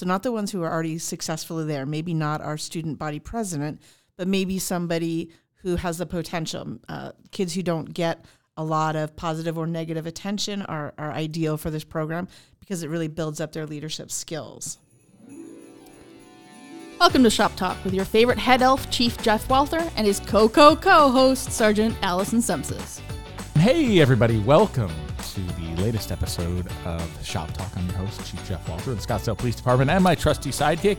So, not the ones who are already successfully there, maybe not our student body president, but maybe somebody who has the potential. Uh, kids who don't get a lot of positive or negative attention are, are ideal for this program because it really builds up their leadership skills. Welcome to Shop Talk with your favorite head elf, Chief Jeff Walther, and his co co co host, Sergeant Allison Simpsons. Hey, everybody, welcome to the latest episode of Shop Talk. I'm your host, Chief Jeff Walther of the Scottsdale Police Department, and my trusty sidekick,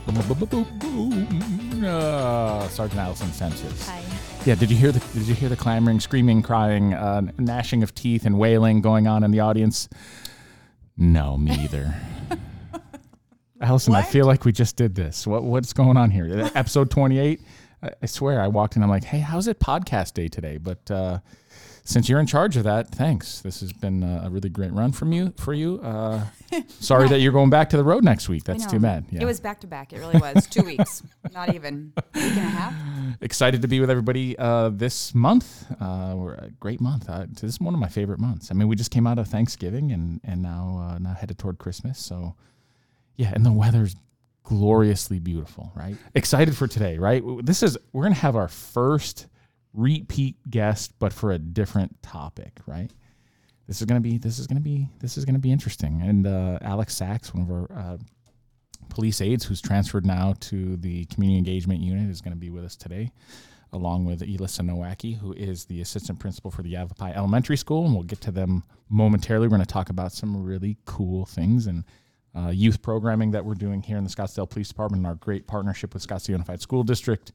uh, Sergeant Allison Simpsons. Hi. Yeah, did you hear the did you hear the clamoring, screaming, crying, uh, gnashing of teeth, and wailing going on in the audience? No, me either. Allison, I feel like we just did this. What what's going on here? Episode twenty eight. I, I swear, I walked in. I'm like, hey, how's it podcast day today? But uh, since you're in charge of that, thanks. This has been a really great run from you for you. Uh, sorry that you're going back to the road next week. That's too bad. Yeah. It was back to back. It really was. Two weeks. Not even. A week and a half. excited to be with everybody uh, this month. Uh, we're a great month. Uh, this is one of my favorite months. I mean, we just came out of Thanksgiving and and now uh, now headed toward Christmas. So yeah, and the weather's gloriously beautiful. Right. Excited for today. Right. This is we're gonna have our first repeat guest, but for a different topic. Right. This is gonna be this is gonna be this is gonna be interesting. And uh, Alex Sachs, one of our uh, police aides who's transferred now to the community engagement unit is going to be with us today along with Elissa Nowacki, who is the assistant principal for the Yavapai Elementary School, and we'll get to them momentarily. We're going to talk about some really cool things and uh, youth programming that we're doing here in the Scottsdale Police Department and our great partnership with Scottsdale Unified School District.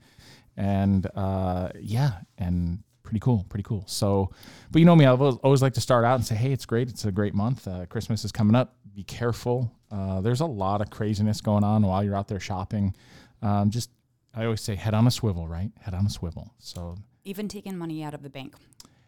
And uh, yeah, and pretty cool, pretty cool. So, but you know me, I always like to start out and say, hey, it's great. It's a great month. Uh, Christmas is coming up. Be careful. Uh, there's a lot of craziness going on while you're out there shopping. Um, just, I always say, head on a swivel, right? Head on a swivel. So, Even taking money out of the bank.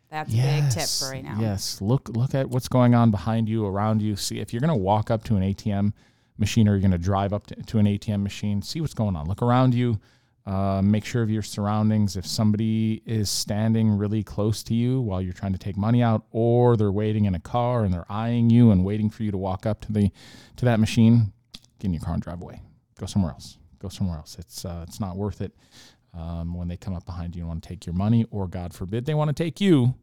That's a big tip for right now. Yes. Look look at what's going on behind you, around you. See if you're going to walk up to an ATM machine or you're going to drive up to, to an ATM machine, see what's going on. Look around you. Uh, make sure of your surroundings. If somebody is standing really close to you while you're trying to take money out, or they're waiting in a car and they're eyeing you and waiting for you to walk up to the to that machine, get in your car and drive away. Go somewhere else. Go somewhere else. It's uh, it's not worth it um, when they come up behind you and want to take your money, or God forbid they want to take you,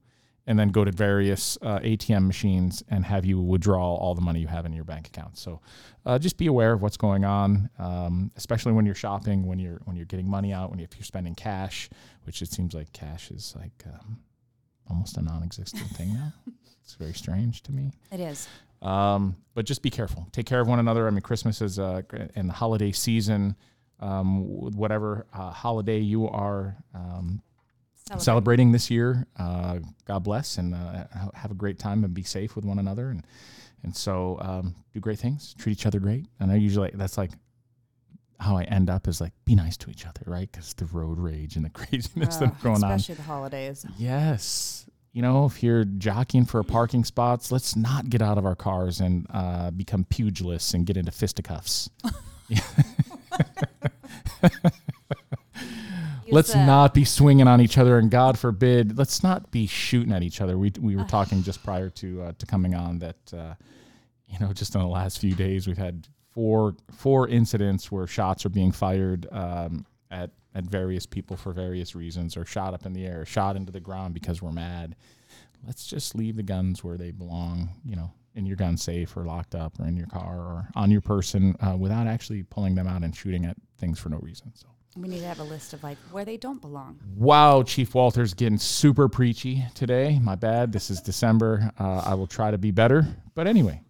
and then go to various uh, ATM machines and have you withdraw all the money you have in your bank account. So uh, just be aware of what's going on, um, especially when you're shopping, when you're when you're getting money out, when you, if you're spending cash, which it seems like cash is like um, almost a non-existent thing now. It's very strange to me. It is. Um, but just be careful. Take care of one another. I mean, Christmas is uh, and the holiday season. Um, whatever uh, holiday you are um, Celebrate. celebrating this year, uh, God bless and uh, have a great time and be safe with one another. And and so um, do great things. Treat each other great. And I usually that's like how I end up is like be nice to each other, right? Because the road rage and the craziness Oh, that's going on. especially the holidays. Yes. You know, if you're jockeying for parking spots, let's not get out of our cars and uh, become pugilists and get into fisticuffs. let's not be swinging on each other, and God forbid, let's not be shooting at each other. We we were talking just prior to uh, to coming on that, uh, you know, just in the last few days, we've had four four incidents where shots are being fired um, at at various people for various reasons, or shot up in the air, shot into the ground because we're mad. Let's just leave the guns where they belong. You know. In your gun safe or locked up or in your car or on your person uh, without actually pulling them out and shooting at things for no reason. So We need to have a list of like where they don't belong. Wow, Chief Walther's getting super preachy today. My bad. This is December. Uh, I will try to be better. But anyway,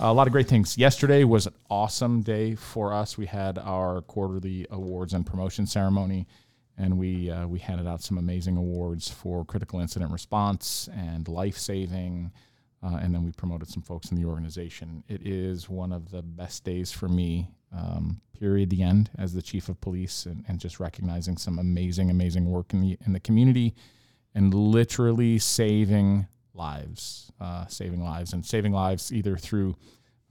a lot of great things. Yesterday was an awesome day for us. We had our quarterly awards and promotion ceremony, and we uh, we handed out some amazing awards for critical incident response and life saving. Uh, and then we promoted some folks in the organization. It is one of the best days for me, um, period, the end, as the chief of police, and, and just recognizing some amazing, amazing work in the in the community, and literally saving lives, uh, saving lives, and saving lives either through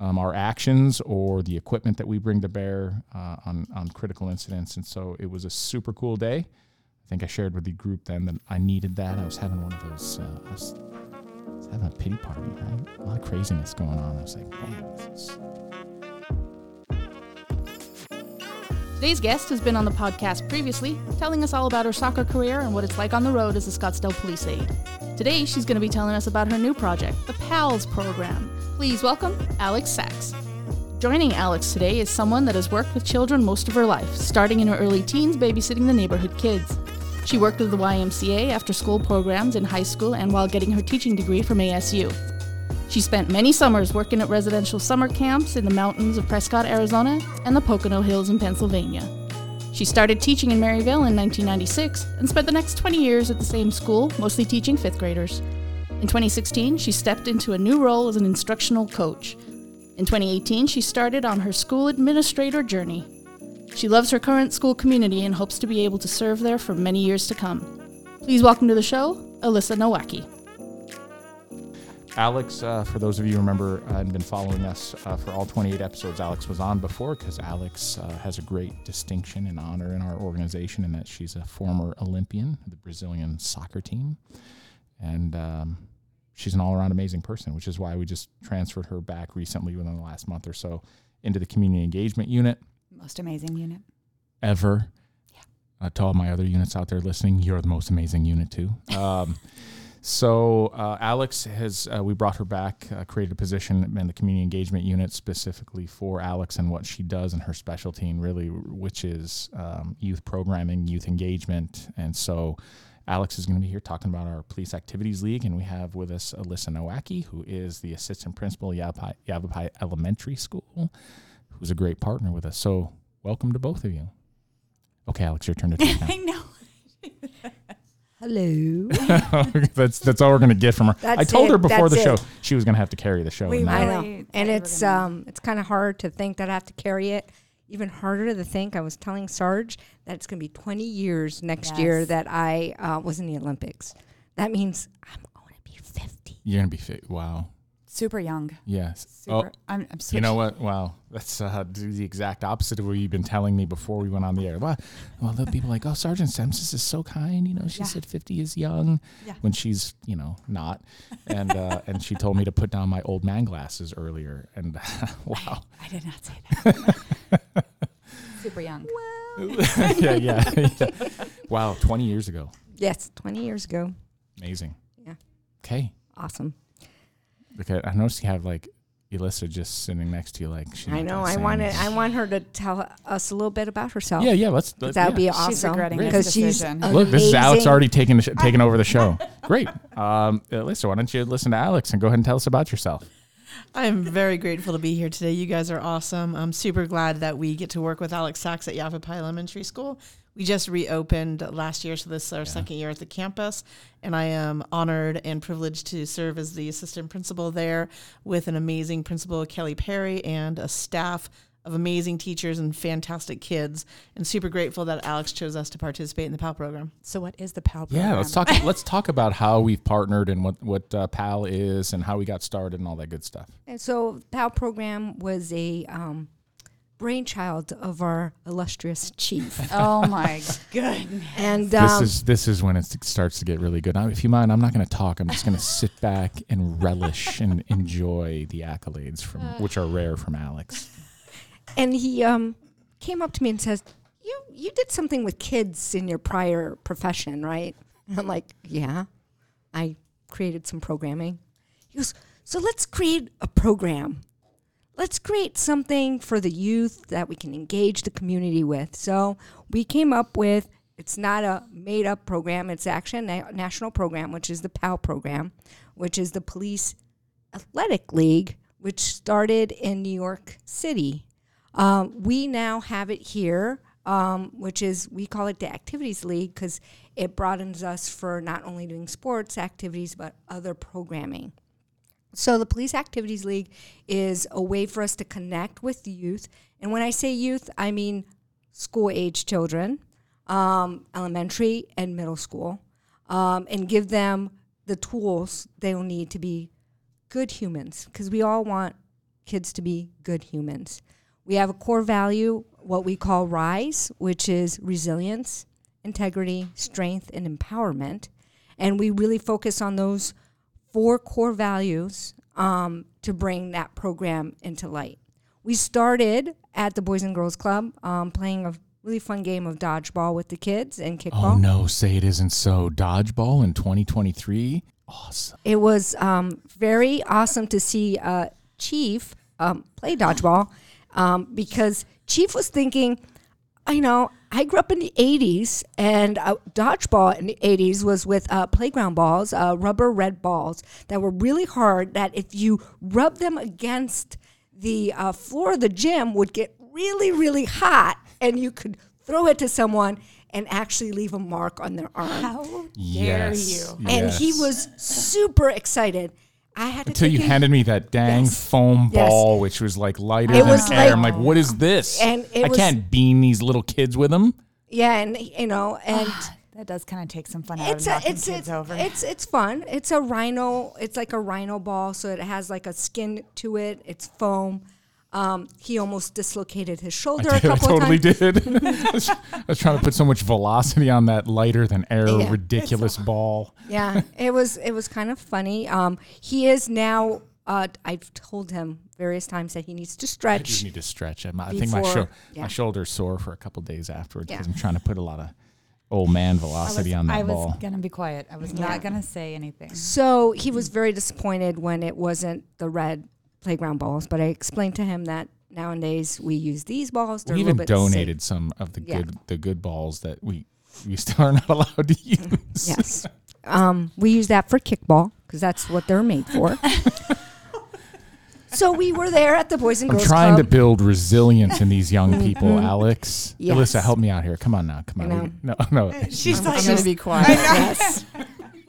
um, our actions or the equipment that we bring to bear uh, on on critical incidents. And so it was a super cool day. I think I shared with the group then that I needed that. I was having one of those. I I having a pity party, right? A lot of craziness going on. I was like, man, is Today's guest has been on the podcast previously, telling us all about her soccer career and what it's like on the road as a Scottsdale police aide. Today, she's going to be telling us about her new project, the PALS program. Please welcome Alex Sachs. Joining Alex today is someone that has worked with children most of her life, starting in her early teens babysitting the neighborhood kids. She worked with the YMCA after school programs in high school and while getting her teaching degree from ASU. She spent many summers working at residential summer camps in the mountains of Prescott, Arizona, and the Pocono Hills in Pennsylvania. She started teaching in Maryvale in 1996 and spent the next 20 years at the same school, mostly teaching fifth graders. In 2016, she stepped into a new role as an instructional coach. In 2018, she started on her school administrator journey. She loves her current school community and hopes to be able to serve there for many years to come. Please welcome to the show, Elissa Nowacki. Alex, uh, for those of you who remember uh, and been following us uh, for all 28 episodes, Alex was on before because Alex uh, has a great distinction and honor in our organization in that she's a former Olympian of the Brazilian soccer team. And um, she's an all around amazing person, which is why we just transferred her back recently within the last month or so into the community engagement unit. Most amazing unit. Ever. Uh, to all my other units out there listening, you're the most amazing unit too. Um, so uh, Alex has uh, we brought her back, uh, created a position in the community engagement unit specifically for Alex and what she does and her specialty, and really which is um, youth programming, youth engagement, and so. Alex is going to be here talking about our Police Activities League, and we have with us Elissa Nowacki, who is the assistant principal at Yavapai, Yavapai Elementary School, who's a great partner with us. So, welcome to both of you. Okay, Alex, your turn to talk. I know. Hello. that's that's all we're gonna get from her. I That's told her before the that's show she was gonna have to carry the show. We and I know, Really and it's gonna- um, it's kind of hard to think that I have to carry it. Even harder to think. I was telling Sarge that it's going to be 20 years next year that I uh, was in the Olympics. That means I'm going to be 50. You're gonna be fit. Wow. Super young. Yes. Super. Oh, I'm, I'm you know what? Wow, that's uh, the exact opposite of what you've been telling me before we went on the air. Well, well the people are like, oh, Sergeant Simpson is so kind. You know, she Yeah. said 50 is young Yeah. when she's, you know, not. And uh, and she told me to put down my old man glasses earlier. And wow. I did not say that. Super young. yeah, yeah, yeah. Wow, 20 years ago. Yes, 20 years ago. Amazing. Yeah. Okay. Awesome. Okay, I noticed you have like Elissa just sitting next to you, like she. I know. I want it. I want her to tell us a little bit about herself. Yeah, yeah. Let's. 'Cause let's That would yeah. be awesome. She's regretting Great. this because she's decision. a- Look, this is Alex already taking the sh- taking over the show. Great. Um, Elissa, why don't you listen to Alex and go ahead and tell us about yourself? I'm very grateful to be here today. You guys are awesome. I'm super glad that we get to work with Alex Sachs at Yavapai Elementary School. We just reopened last year, so this is our second year at the campus, and I am honored and privileged to serve as the assistant principal there with an amazing principal, Kelly Perry, and a staff of amazing teachers and fantastic kids. And super grateful that Alex chose us to participate in the PAL program. So what is the PAL program? Yeah, let's talk. let's talk about how we've partnered and what what uh, PAL is and how we got started and all that good stuff. And so PAL program was a um, brainchild of our illustrious chief. Oh my goodness. and this um, is this is when it starts to get really good. Now, if you mind, I'm not going to talk. I'm just going to sit back and relish and enjoy the accolades from which are rare from Alex. and he um, came up to me and says, "You you did something with kids in your prior profession, right?" And I'm like, "Yeah, I created some programming." He goes, "So let's create a program. Let's create something for the youth that we can engage the community with." So we came up with. It's not a made up program. It's actually a na- national program, which is the PAL program, which is the Police Athletic League, which started in New York City. Um, we now have it here, um, which is we call it the Activities League because it broadens us for not only doing sports activities but other programming. So the Police Activities League is a way for us to connect with youth, and when I say youth, I mean school age children, um, elementary and middle school, um, and give them the tools they'll need to be good humans because we all want kids to be good humans. We have a core value, what we call RISE, which is resilience, integrity, strength, and empowerment. And we really focus on those four core values um, to bring that program into light. We started at the Boys and Girls Club um, playing a really fun game of dodgeball with the kids and kickball. Oh no, say it isn't so. Dodgeball in 2023. Awesome. It was um, very awesome to see uh, Chief um, play dodgeball um, because Chief was thinking, you know, I grew up in the 80s and uh, dodgeball in the 80s was with uh, playground balls, uh, rubber red balls that were really hard that if you rub them against the uh, floor of the gym would get really, really hot and you could throw it to someone and actually leave a mark on their arm. How dare Yes. you? And he was super excited. I had to Until you him- handed me that dang Yes. foam Yes. ball, which was like lighter It than was air. like- I'm like, what is this? And it I was- can't bean these little kids with them. Yeah, and you know, and ah, That does kind of take some fun out it's of a, knocking it's kids it's, over. it's it's fun. It's a rhino. It's like a rhino ball, so it has like a skin to it. It's foam. Um, he almost dislocated his shoulder a couple totally of times. did. I, was, I was trying to put so much velocity on that lighter than air Yeah. ridiculous ball. Yeah, it was it was kind of funny. Um, he is now. Uh, I've told him various times that he needs to stretch. I need to stretch it. I think my Before- sho- yeah. my shoulder's sore for a couple days afterwards because Yeah. I'm trying to put a lot of old man velocity was, on that I was gonna be quiet. I was Yeah. not gonna say anything. So he was very disappointed when it wasn't the red playground balls. But I explained to him that nowadays we use these balls. They're We even little bit safe. donated some of the Yeah. good the good balls that we we still are not allowed to use. Yes. Um, we use that for kickball because that's what they're made for. so we were there at the Boys and Girls. I'm Girls trying to build resilience in these young people, Alex. Yes. Elissa, help me out here. Come on now. Come on. We- No, no. She's I'm like, going to be quiet. yes.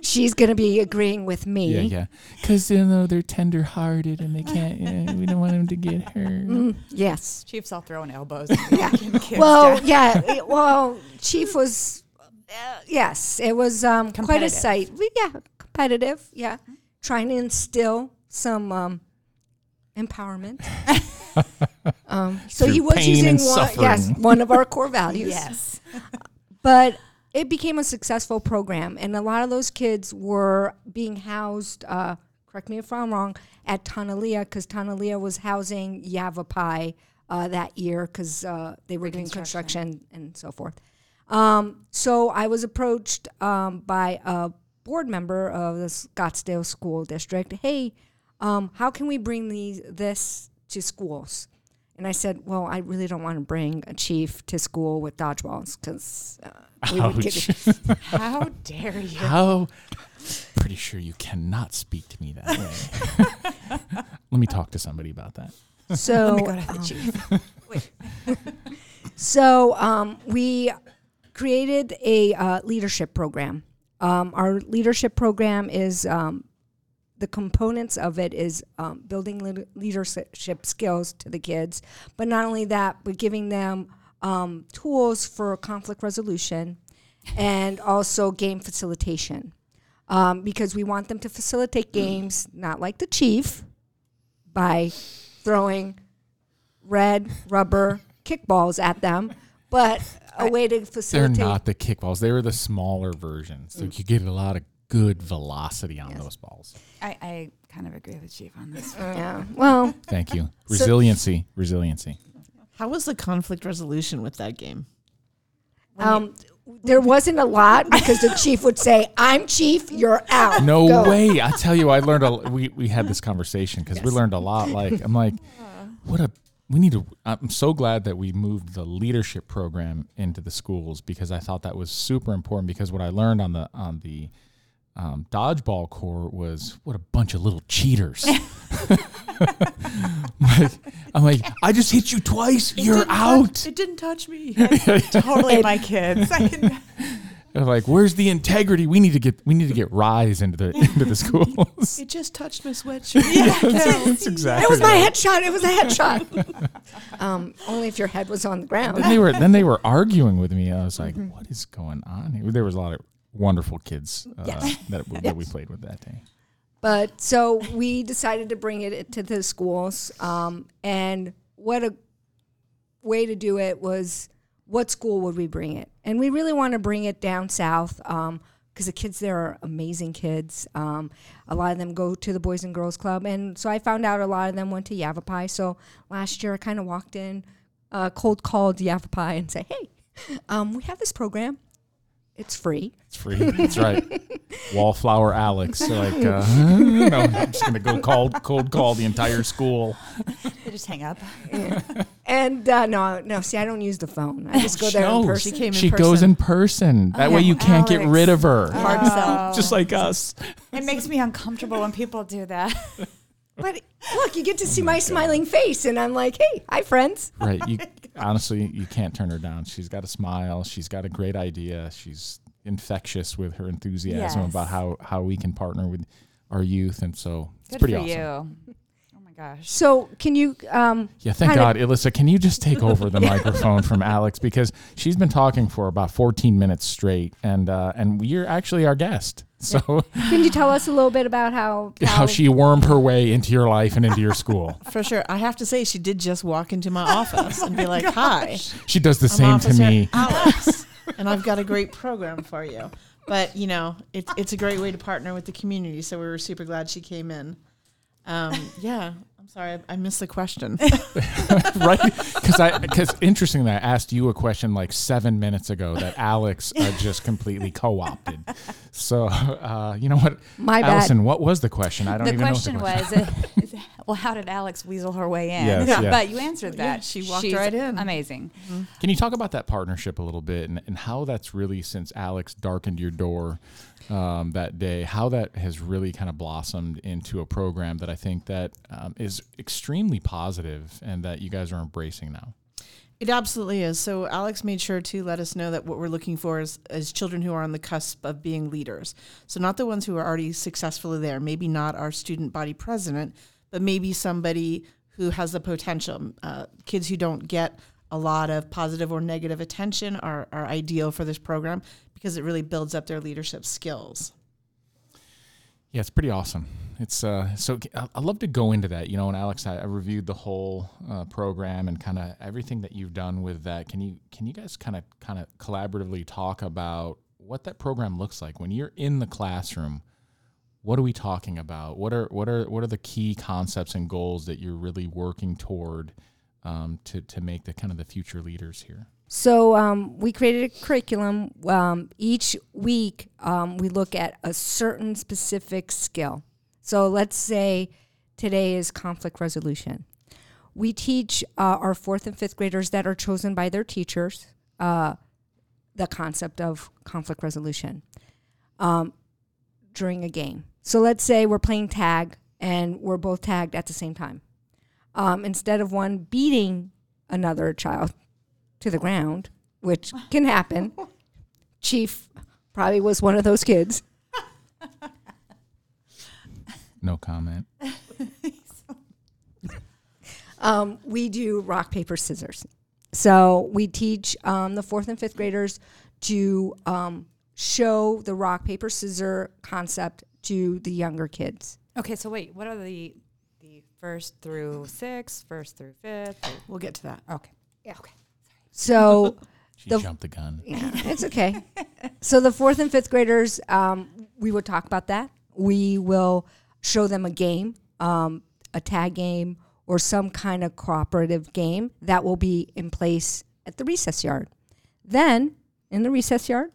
She's going to be agreeing with me. Yeah, yeah. Because you know they're tender hearted and they can't. You know, we don't want them to get hurt. Mm, yes. Chief's all throwing elbows. And knocking kids Well, down. yeah. it- well, Chief was, uh, yes, it was um, quite a Competitive. sight. We- Yeah, competitive. Yeah. Trying to instill some um, empowerment. um, so he was using one, yes, one of our core values. yes. but it became a successful program and a lot of those kids were being housed uh, correct me if i'm wrong at Tonalea because Tonalea was housing yavapai uh, that year because uh, they were doing construction. and so forth. Um, so i was approached um, by a board member of the scottsdale school district hey um, how can we bring these, this to schools? And I said, "Well, I really don't want to bring a chief to school with dodgeballs because uh, we would get Ouch. How dare you? How? Pretty sure you cannot speak to me that way. Let me talk to somebody about that. so. Let me go to the um, chief. So um, we created a uh, leadership program. Um, our leadership program is um, the components of it is um, building lead- leadership skills to the kids, but not only that, but giving them um, tools for conflict resolution and also game facilitation. Um, because we want them to facilitate games, not like the chief, by throwing red rubber kickballs at them, but a way to facilitate. They're not the kickballs. They were the smaller versions. So you get a lot of good velocity on those balls. I, I kind of agree with Chief on this. Yeah. Well, Thank you. Resiliency. Resiliency. How was the conflict resolution with that game? um, there wasn't a lot because the chief would say, "I'm chief, you're out." No Go." way. I tell you, I learned a. We we had this conversation because we learned a lot. Like I'm like, what a. We need to. I'm so glad that we moved the leadership program into the schools because I thought that was super important. Because what I learned on the on the um, dodgeball court was what a bunch of little cheaters. like, I'm like, I just hit you twice. You're out. It didn't touch me. totally my kids. I can, They're like, where's the integrity? We need to get we need to get rise into the into the schools. It just touched my sweatshirt. That's exactly. It was my headshot. It was a headshot. um, only if your head was on the ground. then they were then they were arguing with me. I was like, "What is going on here?" There was a lot of wonderful kids uh, Yes. that we, that we played with that day. But so we decided to bring it to the schools. Um, and what a way to do it was what school would we bring it? And we really want to bring it down south because the kids there are amazing kids. Um, a lot of them go to the Boys and Girls Club. And so I found out a lot of them went to Yavapai. So last year I kind of walked in, uh, cold called Yavapai and say, hey, um, we have this program. It's free. It's free. That's right. Wallflower Alex. Like, uh, no, I'm just gonna go cold, cold call the entire school. They just hang up. And uh, no, no. See, I don't use the phone. I just go there in person. She came in She person. goes in person. That way you can't get rid of her. Hard sell. Just like us. It makes me uncomfortable when people do that. But look, you get to see my smiling face, and I'm like, hey, hi, friends. Right. You honestly you can't turn her down. She's got a smile. She's got a great idea. She's infectious with her enthusiasm Yes. about how how we can partner with our youth, and so it's pretty awesome. you. Oh my gosh. So, can you? Um, Yeah, thank Kinda- God, Elissa. Can you just take over the microphone from Alex because she's been talking for about 14 minutes straight, and uh, and you're actually our guest. So can you tell us a little bit about how how she wormed her way into your life and into your school. For sure. I have to say, she did just walk into my office and be like, hi. She does the I'm same to me. Alex, and I've got a great program for you. But you know, it's it's a great way to partner with the community. So we were super glad she came in. Um, yeah, I'm sorry, I, I missed the question. right? Because I because interestingly, I asked you a question like seven minutes ago that Alex uh, just completely co-opted. So uh, you know what, My bad. Allison, what was the question? I don't The even question know. What the question. was, well, how did Alex weasel her way in? Yes, yeah. But you answered that. Yeah, she walked She's right in. Amazing. Can you talk about that partnership a little bit and, and how that's really since Alex darkened your door um, that day, how that has really kind of blossomed into a program that I think that um, is extremely positive and that you guys are embracing now. It absolutely is. So Alex made sure to let us know that what we're looking for is, is children who are on the cusp of being leaders. So not the ones who are already successfully there, maybe not our student body president, but maybe somebody who has the potential. Uh, kids who don't get a lot of positive or negative attention are, are ideal for this program because it really builds up their leadership skills. Yeah, it's pretty awesome. It's uh, so I- love to go into that. You know, and Alex, I, I reviewed the whole uh, program and kind of everything that you've done with that. Can you can you guys kind of kind of collaboratively talk about what that program looks like when you're in the classroom? What are we talking about? What are what are what are the key concepts and goals that you're really working toward um, to to make the kind of the future leaders here? So um, we created a curriculum. Um, each week, um, we look at a certain specific skill. So let's say today is conflict resolution. We teach uh, our fourth and fifth graders that are chosen by their teachers uh, the concept of conflict resolution um, during a game. So let's say we're playing tag and we're both tagged at the same time. Um, instead of one beating another child to the ground, which can happen, Chief probably was one of those kids. No comment. um, we do rock, paper, scissors. So we teach um, the fourth and fifth graders to um, show the rock, paper, scissor concept to the younger kids. Okay, so wait, what are the the first through sixth, first through fifth? We'll get to that. Okay. Yeah. Okay. So She The- jumped the gun. yeah, it's okay. so the fourth and fifth graders, um, we will talk about that. We will show them a game, um, a tag game, or some kind of cooperative game that will be in place at the recess yard. Then in the recess yard,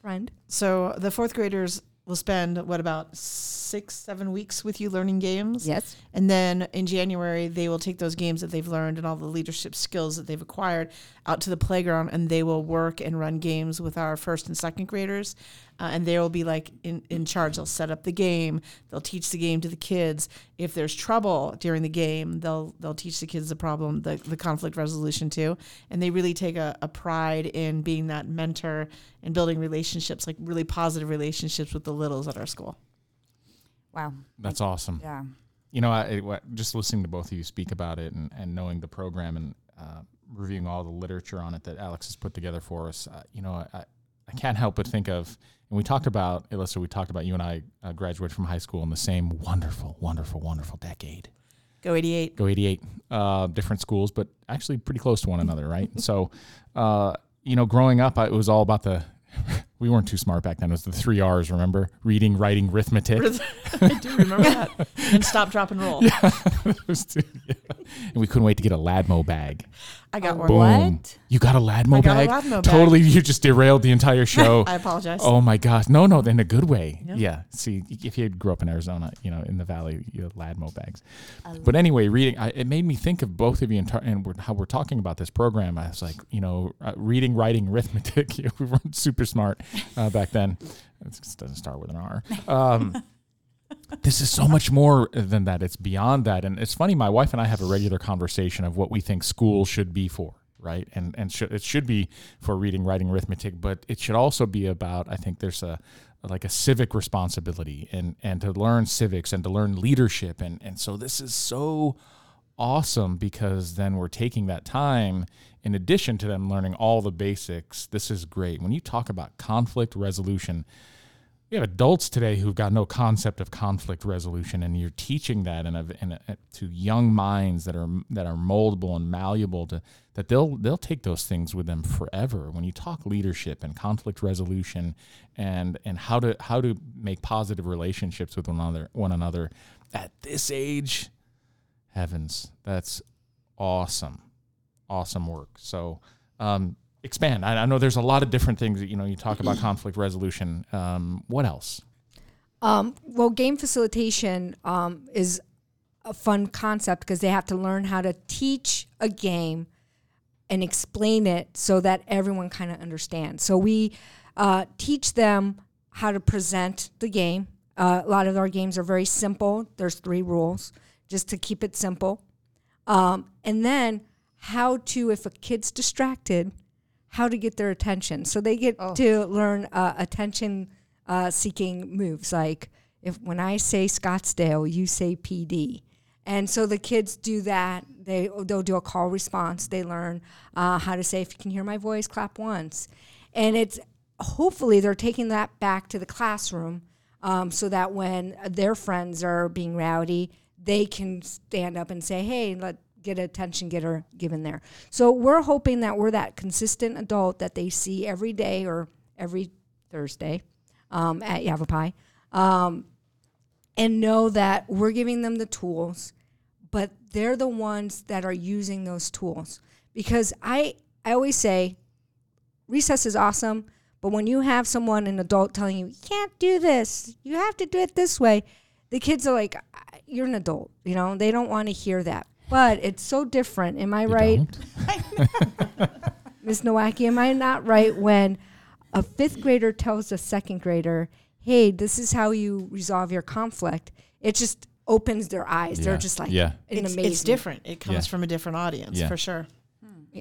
friend, So the fourth graders will spend what about six, seven weeks with you learning games. yes, And then in January, they will take those games that they've learned and all the leadership skills that they've acquired out to the playground and they will work and run games with our first and second graders. Uh, and they will be like in, in charge. They'll set up the game. They'll teach the game to the kids. If there's trouble during the game, they'll they'll teach the kids the problem, the, the conflict resolution too. And they really take a, a pride in being that mentor and building relationships, like really positive relationships with the littles at our school. Wow. That's awesome. Yeah. You know, I, it- just listening to both of you speak about it and, and knowing the program and uh, reviewing all the literature on it that Alex has put together for us, uh, you know, I, I can't help but think of, and we talked about, Elissa, we talked about you and I uh, graduated from high school in the same wonderful, wonderful, wonderful decade. Go 88. Go 88, uh, different schools, but actually pretty close to one another, right? so, uh, you know, growing up, I, it was all about the, we weren't too smart back then. It was the three R's, remember? Reading, writing, arithmetic. I do remember that. And stop, drop, and roll. It was too- yeah. And we couldn't wait to get a Ladmo bag. I got A one. Boom. What? You got a Ladmo I got a bag? Ladmo bag. Totally, you just derailed the entire show. I apologize. Oh my gosh. No, no, in a good way. Yeah. Yeah. See, if you grew up in Arizona, you know, in the valley, you have Ladmo bags. I But anyway, reading, I, it made me think of both of you and, tar- and we're, how we're talking about this program. I was like, you know, uh, reading, writing, arithmetic. we weren't super smart uh, back then. It doesn't start with an R. Um, this is so much more than that. It's beyond that. And it's funny, my wife and I have a regular conversation of what we think school should be for, right? And and should, it should be for reading, writing, arithmetic, but it should also be about, I think there's a like a civic responsibility and and to learn civics and to learn leadership and and so this is so awesome because then we're taking that time in addition to them learning all the basics this is great when you talk about conflict resolution we have adults today who've got no concept of conflict resolution, and you're teaching that in a, in a, uh, to young minds that are that are moldable and malleable to that they'll they'll take those things with them forever. When you talk leadership and conflict resolution, and and how to how to make positive relationships with one another one another at this age, heavens, that's awesome, awesome work. So. Um, expand. I, I know there's a lot of different things that you know. You talk about conflict resolution. Um, what else? Um, well, game facilitation um, is a fun concept because they have to learn how to teach a game and explain it so that everyone kind of understands. So we uh, teach them how to present the game. Uh, a lot of our games are very simple. There's three rules, just to keep it simple. Um, and then how to, if a kid's distracted, how to get their attention. So they get to learn uh, attention uh, seeking moves like if when I say Scottsdale, you say PD. And so the kids do that. They they'll do a call response. They learn uh, how to say if you can hear my voice, clap once. And it's hopefully they're taking that back to the classroom um, so that when their friends are being rowdy, they can stand up and say, "Hey, let get attention getter given there." So we're hoping that we're that consistent adult that they see every day or every Thursday um, at Yavapai, um, and know that we're giving them the tools, but they're the ones that are using those tools. Because I I always say, recess is awesome, but when you have someone, an adult, telling you you can't do this, you have to do it this way, the kids are like, "You're an adult," you know. They don't want to hear that. But it's so different. Am I You right? don't? Miss Nowacki, am I not right when a fifth grader tells a second grader, hey, this is how you resolve your conflict? It just opens their eyes. They're just like, Yeah. in It's, amazement. it's different. It comes Yeah. from a different audience Yeah. for sure.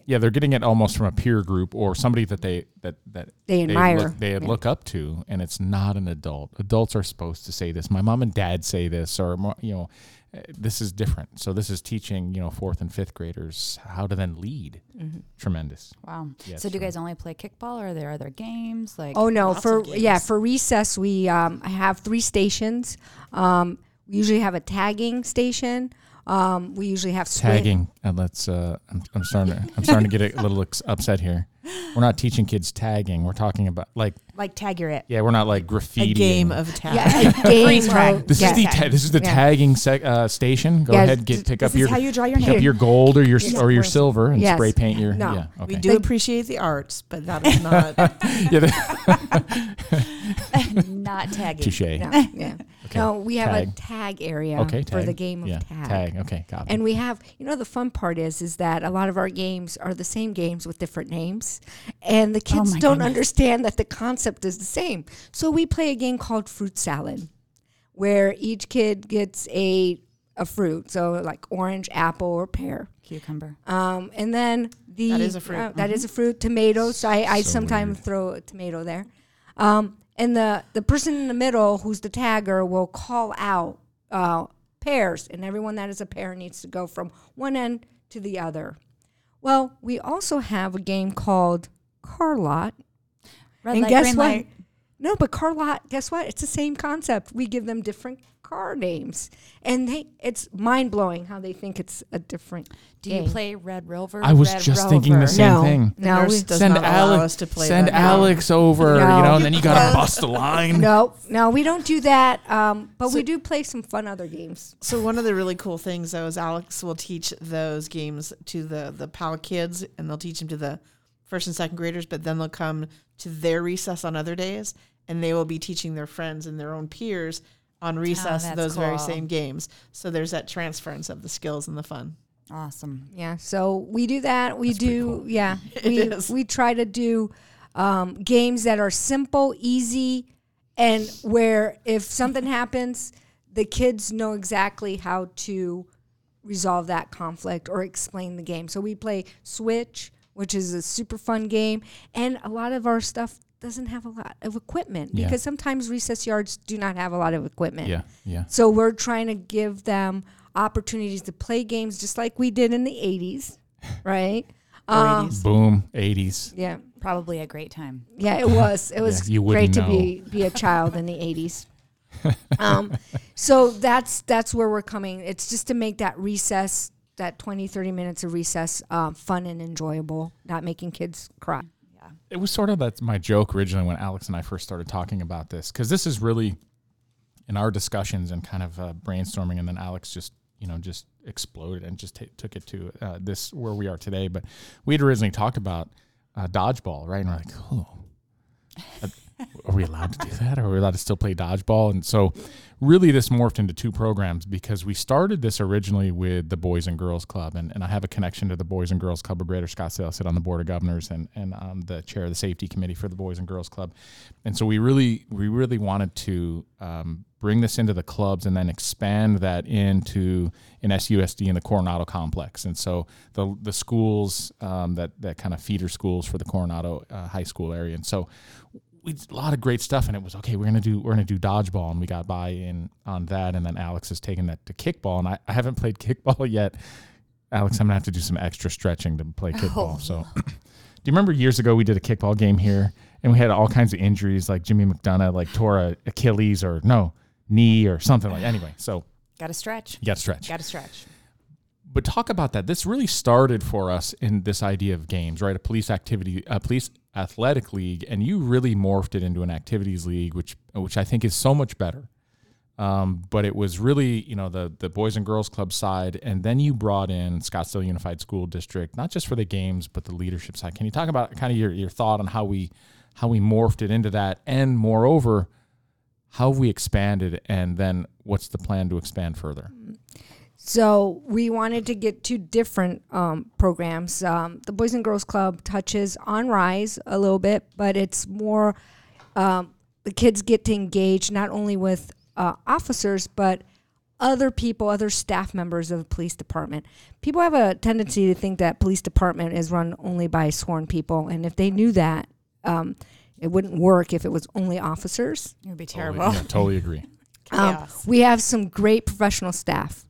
Yeah, they're getting it almost from a peer group or somebody that they that that They admire. look, they Yeah. look up to, and it's not an adult. Adults are supposed to say this. My mom and dad say this, or you know, uh, this is different. So this is teaching you know fourth and fifth graders how to then lead. Mm-hmm. Tremendous. Wow. Yes, so do you guys only play kickball, or are there other games like? Oh no! For yeah, for recess we um, have three stations. Um, we usually have a tagging station. Um, we usually have Tagging, and let's. Uh, I'm, I'm starting. To, I'm starting to get a little upset here. We're not teaching kids tagging. We're talking about like like tag your it. yeah, we're not like A graffiti. game of tag. Yeah, a game Freeze tag. This yeah. is the ta- this is the Yeah. tagging sec- uh, station. Go Yeah, ahead, get pick up your how you draw your pick name. up your gold or your Yeah. or your silver and Yes. spray paint your No. yeah We okay do appreciate the arts, but that is not. yeah the- Not tagging. touche No, yeah. Okay. No, we have a Tag. tag area okay tag. for the game of yeah tag. okay got it And we have, you know, the fun part is, is that a lot of our games are the same games with different names, and the kids Oh don't goodness. understand that the concept is the same. So we play a game called fruit salad, where each kid gets a a fruit, so like orange, apple, or pear. Cucumber. Um, and then the That is a fruit. uh, that is a fruit. Tomatoes. I, I So sometimes weird. throw a tomato there. Um, and the the person in the middle, who's the tagger, will call out uh, pairs, and everyone that is a pair needs to go from one end to the other. Well, we also have a game called Car Lot. Red and light, guess green what? light. No, but car lot, guess what? It's the same concept. We give them different car names. And they it's mind blowing how they think it's a different Do you game. play Red Rover? I was Red just thinking the same No. thing. The No, nurse we- does send not allow Alex, us to play send that. Alex over, you know, and then you got to bust a line. No, no, we don't do that. Um, but we do play some fun other games. So one of the really cool things though is Alex will teach those games to the the PAL kids and they'll teach them to the first and second graders, but then they'll come to their recess on other days and they will be teaching their friends and their own peers on recess that's those very same games. So there's that transference of the skills and the fun. Awesome. Yeah, so we do that. We That's do, cool. yeah. It we is. we try to do um, games that are simple, easy, and where if something happens, the kids know exactly how to resolve that conflict or explain the game. So we play Switch, which is a super fun game, and a lot of our stuff doesn't have a lot of equipment Yeah. because sometimes recess yards do not have a lot of equipment. Yeah, yeah. So we're trying to give them opportunities to play games just like we did in the 80s, right? Um, 80s. Boom, 80s. yeah. Probably a great time. Yeah, it was. It was Yeah, you great wouldn't to be be a child in the 80s. Um, so that's that's where we're coming. It's just to make that recess, that 20, 30 minutes of recess, uh, fun and enjoyable, not making kids cry. Yeah. It was sort of that's my joke originally when Alex and I first started talking about this because this is really in our discussions and kind of uh, brainstorming, and then Alex just you know just exploded and just ta took it to uh, this where we are today. But we had originally talked about uh, dodgeball, right? And we're like, oh, are we allowed to do that? Are we allowed to still play dodgeball? And so, really, this morphed into two programs because we started this originally with the Boys and Girls Club, and, and I have a connection to the Boys and Girls Club of Greater Scottsdale. I sit on the board of governors and and I'm the chair of the safety committee for the Boys and Girls Club, and so we really we really wanted to um, bring this into the clubs and then expand that into an SUSD in the Coronado complex. And so the the schools um, that that kind of feeder schools for the Coronado uh, High School area, and so we did a lot of great stuff and it was okay we're gonna do we're gonna do dodgeball and we got by in on that and then alex has taken that to kickball and i, I haven't played kickball yet alex i'm gonna have to do some extra stretching to play kickball Oh. so do you remember years ago we did a kickball game here and we had all kinds of injuries like jimmy mcdonough like tore a achilles or no knee or something like anyway so Got to stretch. you got to stretch Got to stretch. But talk about that. This really started for us in this idea of games, right? A police activity, a police athletic league, and you really morphed it into an activities league, which which I think is so much better. Um, but it was really, you know, the the Boys and Girls Club side, and then you brought in Scottsdale Unified School District, not just for the games, but the leadership side. Can you talk about kind of your, your thought on how we how we morphed it into that, and moreover, how we expanded, and then what's the plan to expand further? So we wanted to get two different um, programs. Um, the Boys and Girls Club touches on Rise a little bit, but it's more um, the kids get to engage not only with uh, officers but other people, other staff members of the police department. People have a tendency to think that police department is run only by sworn people, and if they knew that, um, it wouldn't work if it was only officers. It would be Totally- terrible. yeah, totally agree. Um, Chaos. we have some great professional staff.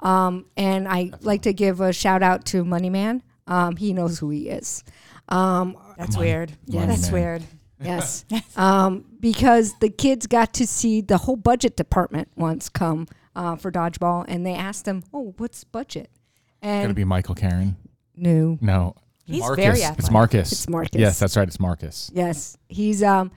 Um, and I like to give a shout out to Moneyman. Um, he knows who he is. Um, That's Money- weird. Yes. That's man. weird. yes. um, because the kids got to see the whole budget department once come uh, for dodgeball and they asked them, Oh, what's budget? And Gonna be Michael Karen. no, No, He's Marcus. very It's. Marcus. it's Marcus. Yes, that's right. It's Marcus. Yes, he's um.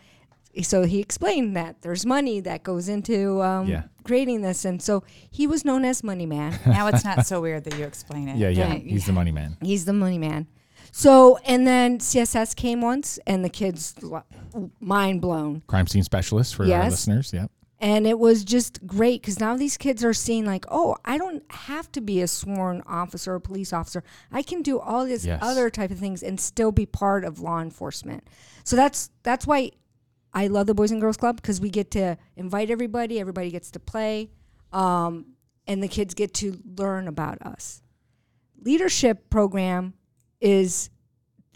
So he explained that there's money that goes into um, Yeah. creating this, and so he was known as Money Man. now it's not so weird that you explain it. Yeah, yeah. Right. He's the money man. He's the money man. So, and then CSS came once, and the kids mind blown. Crime scene specialist for our listeners. Yep. And it was just great because now these kids are seeing, like, oh, I don't have to be a sworn officer or police officer. I can do all these Yes. other type of things and still be part of law enforcement. So that's that's why I love the Boys and Girls Club because we get to invite everybody. Everybody gets to play, um, and the kids get to learn about us. Leadership program is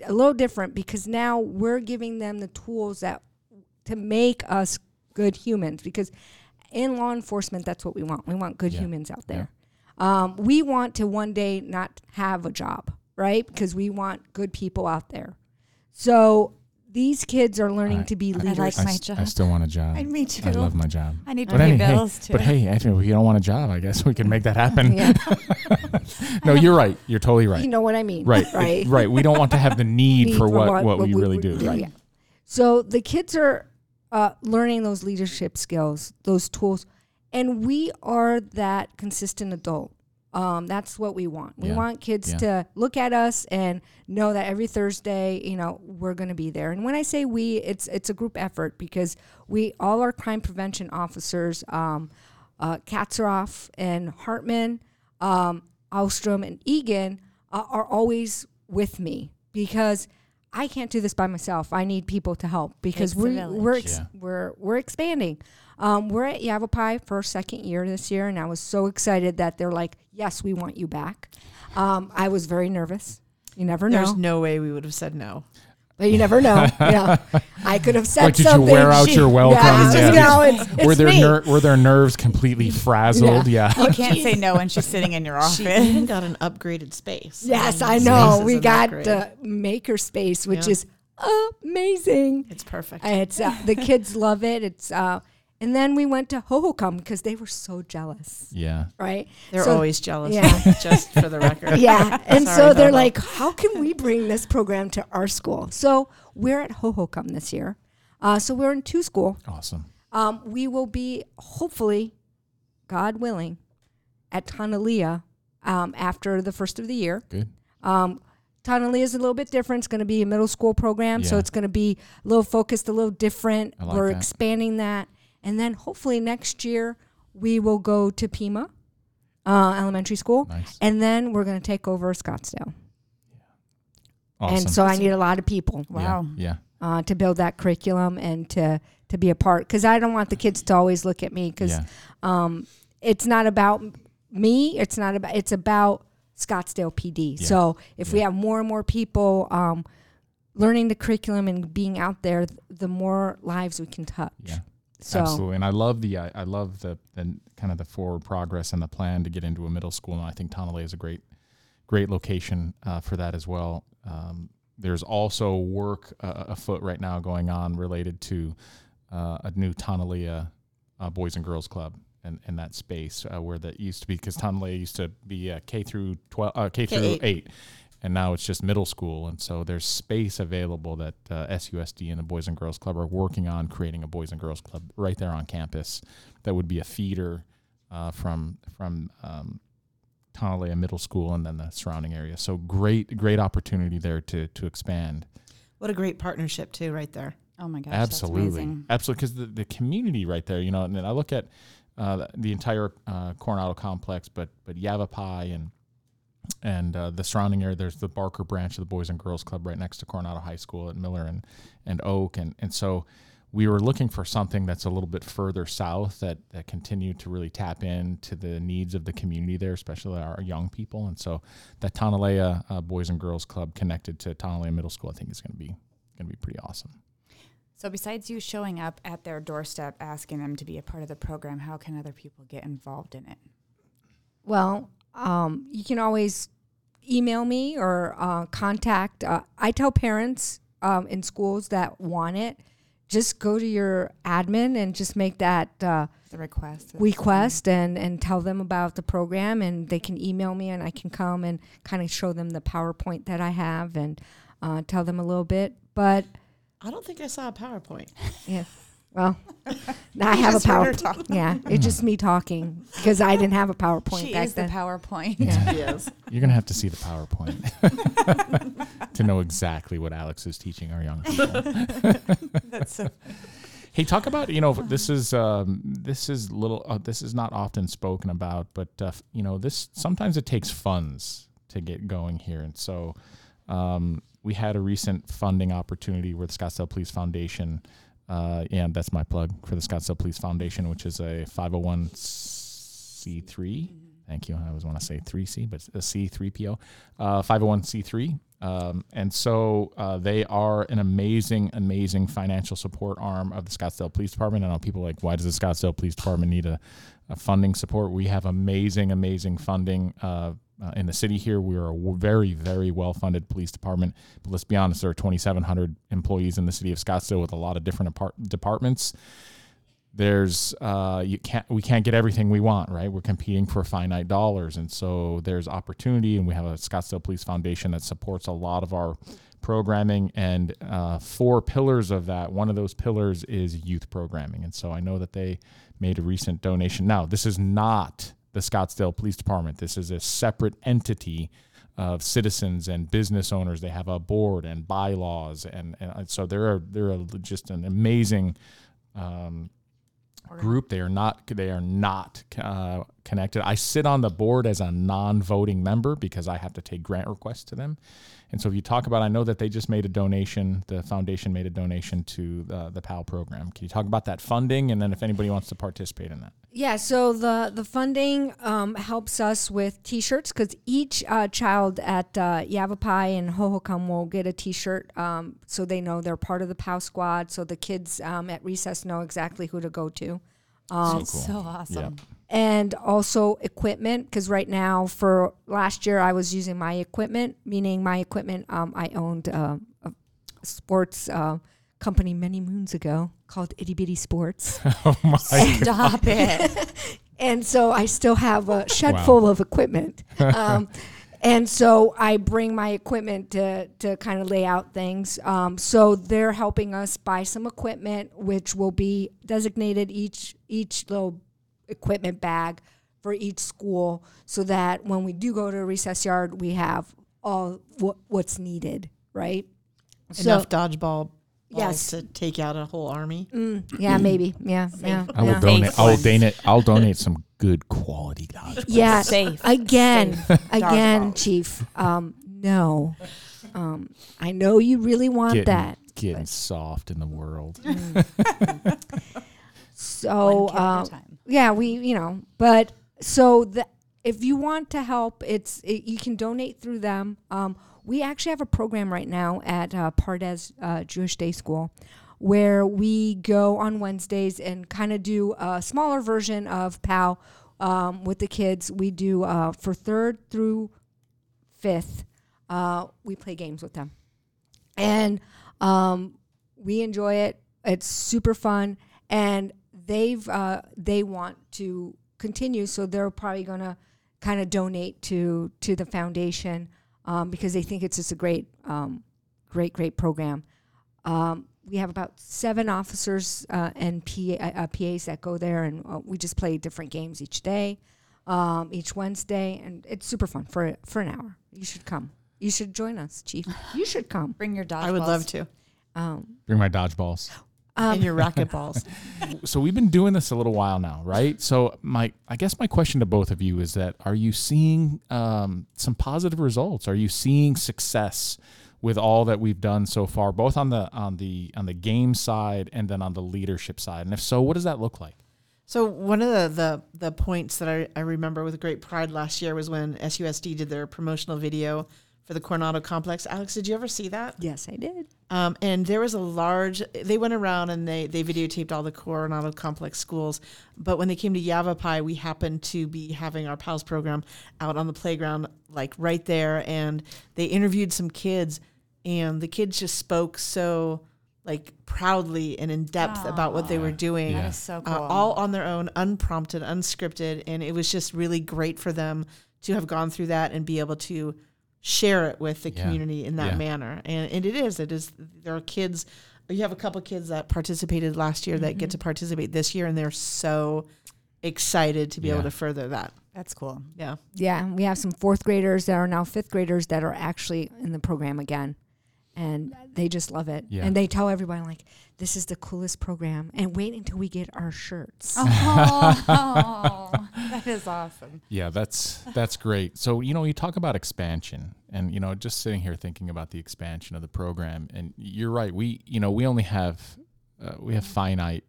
a little different because now we're giving them the tools that to make us good humans because in law enforcement that's what we want we want good Yeah. humans out there um, we want to one day not have a job right because we want good people out there so these kids are learning I- to be I- leaders. like I, my s- job. I still want a job. I me too. I love my job. I need to But pay any- hey, bills too. But hey, Anthony, if you don't want a job, I guess we can make that happen. yeah, no, you're right. You're totally right. you know what I mean, right, Right, right. We don't want to have the need, Need for what, what, we, we really would do. Right. yeah. So the kids are uh, learning those leadership skills, those tools, and we are that consistent adult. Um, that's what we want. We Yeah. want kids Yeah. to look at us and know that every Thursday, you know, we're going to be there. And when I say we, it's it's a group effort because we all our crime prevention officers. Um, uh, Katzeroff and Hartman, um, Alstrom and Egan uh, are always with me because I can't do this by myself. I need people to help because Takes we, village. we're ex- Yeah. we're we're expanding. Um, we're at Yavapai for our second year this year, and I was so excited that they're like, "Yes, we want you back." Um, I was very nervous. You never know, There's no way we would have said no. but you never know. you know, I could have said Like, did something. you wear out your welcome? Yeah, Yeah. you know, it's, it's were their ner- were their nerves completely frazzled? Yeah. you can't say no when she's sitting in your She office. even got an upgraded space. Yes, I know. We got upgrade. the maker space, which Yeah. is amazing. It's perfect. It's uh, the kids love it. It's uh, and then we went to Hohokam because they were so jealous, Yeah. right? They're so- always jealous. Yeah. just for the record. Yeah, and Sorry, so they're Hoho. like, "How can we bring this program to our school?" So we're at Hohokam this year. Uh, so we're in two school. Awesome. Um, we will be hopefully, God willing, at Tonalea um, after the first of the year. Good. Um, Tonalea is a little bit different. It's going to be a middle school program, so it's going to be a little focused, a little different. I like We're that. expanding that, and then hopefully next year we will go to Pima uh, Elementary School, Nice. and then we're going to take over Scottsdale. Awesome. And so I need a lot of people Wow. Yeah. uh, to build that curriculum and to to be a part because I don't want the kids to always look at me because Yeah. um, it's not about me. It's not about. It's about Scottsdale PD. Yeah. So if we have more and more people um, learning the curriculum and being out there, th- the more lives we can touch. So Absolutely, and I love the I, I love the, the kind of the forward progress and the plan to get into a middle school, and I think Tonalea is a great great location uh, for that as well. Um, there's also work uh, afoot right now going on related to uh, a new Tonalea uh, Boys and Girls Club and in that space uh, where that used to be because Tonalea used to be uh, K through twelve uh, K through K-8. eight. And now it's just middle school, and so there's space available that uh, SUSD and the Boys and Girls Club are working on creating a Boys and Girls Club right there on campus. That would be a feeder uh, from from um, Tonalea Middle School and then the surrounding area. So great, great opportunity there to to expand. What a great partnership too, right there. Oh my gosh. Absolutely, That's amazing. absolutely, because the, the community right there, you know, and then I look at uh, the entire uh, Coronado complex, but but Yavapai and and uh, the surrounding area. There's the Barker branch of the Boys and Girls Club right next to Coronado High School at Miller and and Oak, and and so we were looking for something that's a little bit further south that that continued to really tap into the needs of the community there, especially our young people, and so that Tonalea uh, Boys and Girls Club connected to Tonalea Middle School, I think is going to be going to be pretty awesome. So besides you showing up at their doorstep asking them to be a part of the program, how can other people get involved in it? Well, um, you can always email me or uh, contact. Uh, I tell parents um, in schools that want it, just go to your admin and just make that uh, The request. request and, and tell them about the program, and they can email me, and I can come and kind of show them the PowerPoint that I have and uh, tell them a little bit. But I don't think I saw a PowerPoint. yeah, well, now I have a Just heard her PowerPoint. talk. Yeah, it's just me talking because I didn't have a PowerPoint She back is the then. PowerPoint. Yeah. yes. You're gonna have to see the PowerPoint to know exactly what Alex is teaching our young people. That's so Hey, talk about you know this is um, this is little uh, this is not often spoken about, but uh, f- you know this sometimes it takes funds to get going here, and so um, we had a recent funding opportunity with Scottsdale Police Foundation, uh, and that's my plug for the Scottsdale Police Foundation, which is a 501c3. Thank you. I always want to say 3C, but a C3PO, uh, 501c3. Um, and so uh, they are an amazing, amazing financial support arm of the Scottsdale Police Department. I know people like, why does the Scottsdale Police Department need a, a funding support? We have amazing, amazing funding uh, in the city here. We are a very, very well funded police department. But let's be honest, there are 2,700 employees in the city of Scottsdale with a lot of different apart- departments. There's uh, you can't we can't get everything we want, right? We're competing for finite dollars, and so there's opportunity. And we have a Scottsdale Police Foundation that supports a lot of our programming and uh, four pillars of that. One of those pillars is youth programming, and so I know that they made a recent donation. Now, this is not the Scottsdale Police Department. This is a separate entity of citizens and business owners. They have a board and bylaws, and, and so they're they're just an amazing um, group. They are not they are not uh, connected. I sit on the board as a non-voting member because I have to take grant requests to them. And so if you talk about, I know that they just made a donation. The foundation made a donation to the the PAL program. Can you talk about that funding and then if anybody wants to participate in that? Yeah, so the the funding um, helps us with T-shirts because each uh, child at uh, Yavapai and Hohokam will get a T-shirt, um, so they know they're part of the POW squad. So the kids um, at recess know exactly who to go to, um, So cool. So awesome. And also equipment because right now for last year I was using my equipment, meaning my equipment um, I owned uh, a sports uh, company many moons ago called Itty Bitty Sports. oh my Stop it. and so I still have a shed Wow. full of equipment. Um, and so I bring my equipment to, to kind of lay out things. Um, so they're helping us buy some equipment, which will be designated each each little equipment bag for each school, so that when we do go to a recess yard, we have all what, what's needed, right? Enough dodgeball balls Yes. to take out a whole army. Mm, yeah, maybe. Yeah, yeah. I will yeah. donate. I will donate. I'll donate some good quality dodge. Yeah, Safe. again, Safe. again, Dodgeball. Chief. Um, no, um, I know you really want Getting, that. getting soft in the world. So, One yeah, we, you know, but so the if you want to help, it's it, you can donate through them. Um, we actually have a program right now at uh, Pardes uh, Jewish Day School where we go on Wednesdays and kind of do a smaller version of POW um, with the kids. We do uh, for third through fifth, uh, we play games with them. And um, we enjoy it. It's super fun. And they've uh, they want to continue, so they're probably gonna kind of donate to to the foundation um, because they think it's just a great, um, great, great program. Um, we have about seven officers uh, and PA, uh, PAs that go there, and uh, we just play different games each day, um, each Wednesday, and it's super fun for for an hour. You should come. You should join us, Chief. You should come. Bring your dodgeballs. I would love to. Um, Bring my dodgeballs. And your racket balls. so we've been doing this a little while now, right? So my, I guess my question to both of you is that: Are you seeing um, some positive results? Are you seeing success with all that we've done so far, both on the on the on the game side and then on the leadership side? And if so, what does that look like? So one of the, the the points that I, I remember with great pride last year was when SUSD did their promotional video for the Coronado complex. Alex, did you ever see that? yes, I did. Um, and there was a large. They went around and they they videotaped all the Coronado complex schools. But when they came to Yavapai, we happened to be having our pals program out on the playground, like right there, and they interviewed some kids, and the kids just spoke so like proudly and in depth about what they were doing. Yeah. That is so cool. Uh, all on their own, unprompted, unscripted, and it was just really great for them to have gone through that and be able to share it with the Yeah. community in that Yeah. manner. And, and it is, it is. There are kids. You have a couple kids that participated last year that Mm-hmm. get to participate this year, and they're so excited to be Yeah. able to further that. That's cool. Yeah, Yeah, we have some fourth graders that are now fifth graders that are actually in the program again. And they just love it. Yeah. And they tell everybody, like, this is the coolest program. And wait until we get our shirts. Oh, that is awesome. Yeah, that's that's great. So you know, you talk about expansion, and you know, just sitting here thinking about the expansion of the program, and you're right. We you know we only have uh, we have finite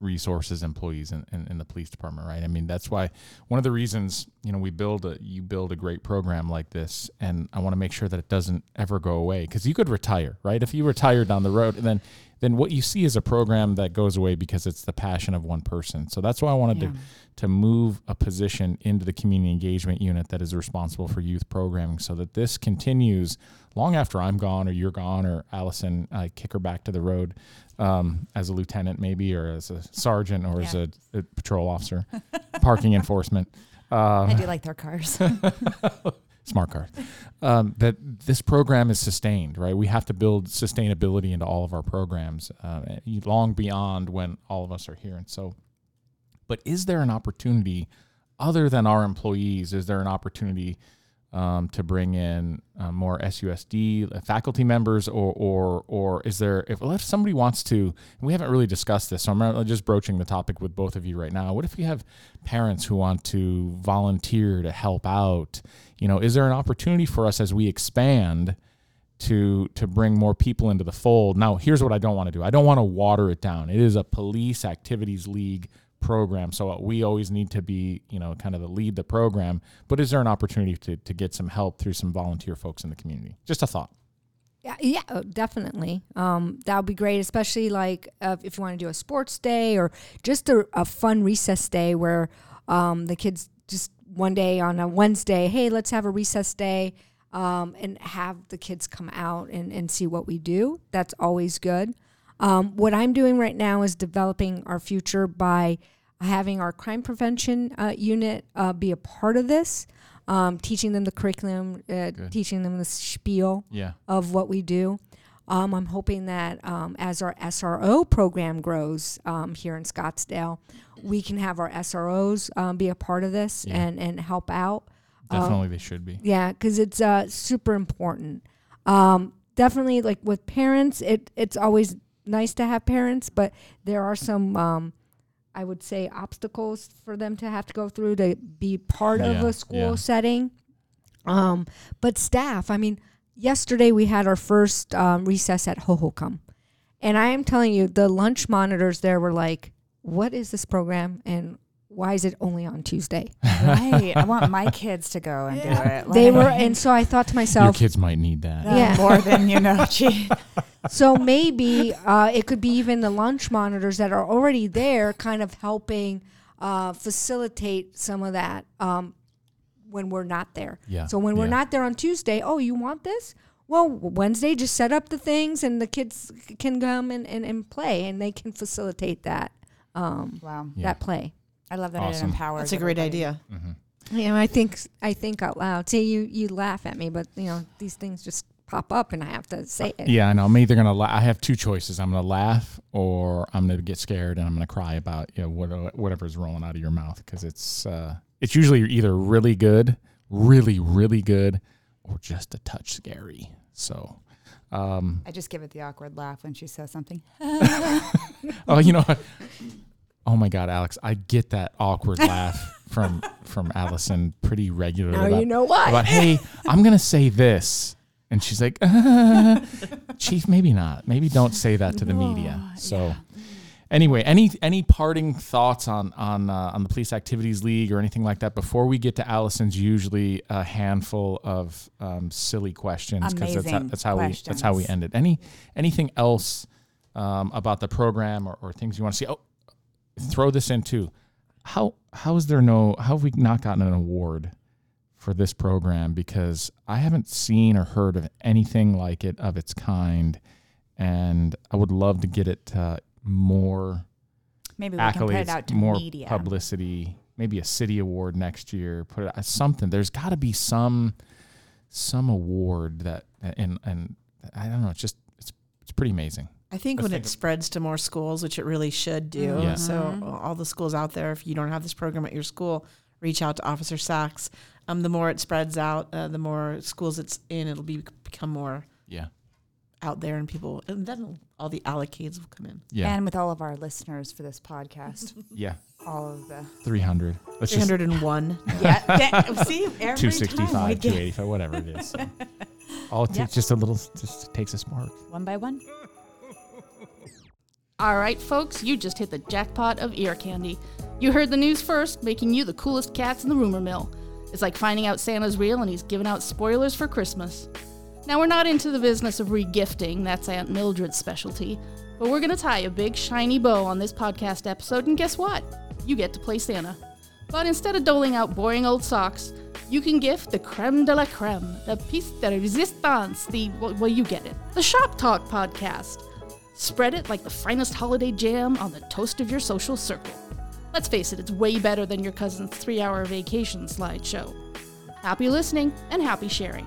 resources, employees in, in, in the police department, right? I mean, that's why one of the reasons you know we build a you build a great program like this, and I want to make sure that it doesn't ever go away because you could retire, right? If you retire down the road, and then then what you see is a program that goes away because it's the passion of one person. So that's why I wanted Yeah. to to move a position into the community engagement unit that is responsible for youth programming so that this continues long after I'm gone or you're gone or Allison I kick her back to the road um, as a lieutenant maybe or as a sergeant or as a, a patrol officer parking enforcement. Um, I do like their cars. smart card um, that this program is sustained right? We have to build sustainability into all of our programs uh, long beyond when all of us are here. And so but is there an opportunity other than our employees is there an opportunity um, to bring in uh, more susd faculty members or or or is there if, well, if somebody wants to we haven't really discussed this so i'm just broaching the topic with both of you right now. What if you have parents who want to volunteer to help out? You know is there an opportunity for us as we expand to to bring more people into the fold? Now here's what i don't want to do. I don't want to water it down. It is a police activities league program so we always need to be you know kind of the lead the program but is there an opportunity to, to get some help through some volunteer folks in the community just a thought Yeah, yeah, uh, definitely. Um, that would be great, especially like uh, if you want to do a sports day or just a, a fun recess day where um, the kids just one day on a Wednesday, hey, let's have a recess day um, and have the kids come out and, and see what we do. That's always good. Um, what I'm doing right now is developing our future by having our crime prevention uh, unit uh, be a part of this, um, teaching them the curriculum, uh, teaching them the spiel yeah of what we do. Um, I'm hoping that um, as our SRO program grows um, here in Scottsdale, we can have our SROs um, be a part of this Yeah. and, and help out. Um, definitely they should be Yeah, because it's uh, super important. Um, definitely, like with parents, it it's always nice to have parents, but there are some, um, I would say, obstacles for them to have to go through to be part of a school yeah. setting. Um, but staff, I mean, yesterday we had our first um, recess at Hohokam, and I am telling you, the lunch monitors there were like, "What is this program?" and why is it only on Tuesday? right. I want my kids to go and do it. They were, and so I thought to myself, your kids might need that uh, Yeah. more than you know. Gee. So maybe uh, it could be even the lunch monitors that are already there, kind of helping uh, facilitate some of that um, when we're not there. Yeah, So when we're yeah. not there on Tuesday, oh, you want this? Well, Wednesday, just set up the things and the kids can come and, and, and play and they can facilitate that um, Wow. Yeah. that play. I love that Awesome. it empowers. That's a great everybody. idea. Mm-hmm. You know, I think I think out loud. See, you you laugh at me, but you know these things just pop up, and I have to say it. Yeah, I know. I'm either gonna. La- I have two choices. I'm gonna laugh, or I'm gonna get scared and I'm gonna cry about you know what, whatever's rolling out of your mouth because it's uh, it's usually either really good, really really good, or just a touch scary. So, um, I just give it the awkward laugh when she says something. oh, you know, oh my God, Alex, I get that awkward laugh from from Allison pretty regularly. Now about- you know why. about hey i'm gonna say this and she's like uh, chief maybe not. Maybe don't say that to the media. so anyway any any parting thoughts on on uh, on the police activities league or anything like that before we get to allison's usually a handful of um, silly questions because that's how, that's how we that's how we questions. end it. Any anything else um, about the program or, or things you want to see? Oh throw this in too. How how is there no how have we not gotten an award for this program because I haven't seen or heard of anything like it of its kind, and I would love to get it uh, more Maybe we can put it out to more media. publicity, maybe a city award next year. Put it something. There's got to be some some award that and and I don't know. It's just it's it's pretty amazing. I think Let's when think it spreads to more schools, which it really should do. Yeah. So Mhm. all the schools out there, if you don't have this program at your school, reach out to Officer Sachs. Um, the more it spreads out, uh, the more schools it's in, it'll be become more Yeah, out there, and people, and then all the allocates will come in. yeah, And with all of our listeners for this podcast, yeah. all of the Three hundred. Let's Three just hundred and one. yeah, that- see every two time sixty we five, two get eighty five, whatever it is. So. All it Yep. takes just a little, just takes a spark. one by one. All right, folks, you just hit the jackpot of ear candy. You heard the news first, making you the coolest cats in the rumor mill. It's like finding out Santa's real and he's giving out spoilers for Christmas. Now, we're not into the business of regifting, that's Aunt Mildred's specialty, but we're going to tie a big shiny bow on this podcast episode, and guess what? You get to play Santa. But instead of doling out boring old socks, you can gift the creme de la creme, the piece de resistance, the, well, you get it, the Shop Talk podcast. Spread it like the finest holiday jam on the toast of your social circle. Let's face it, it's way better than your cousin's three hour vacation slideshow. Happy listening and happy sharing.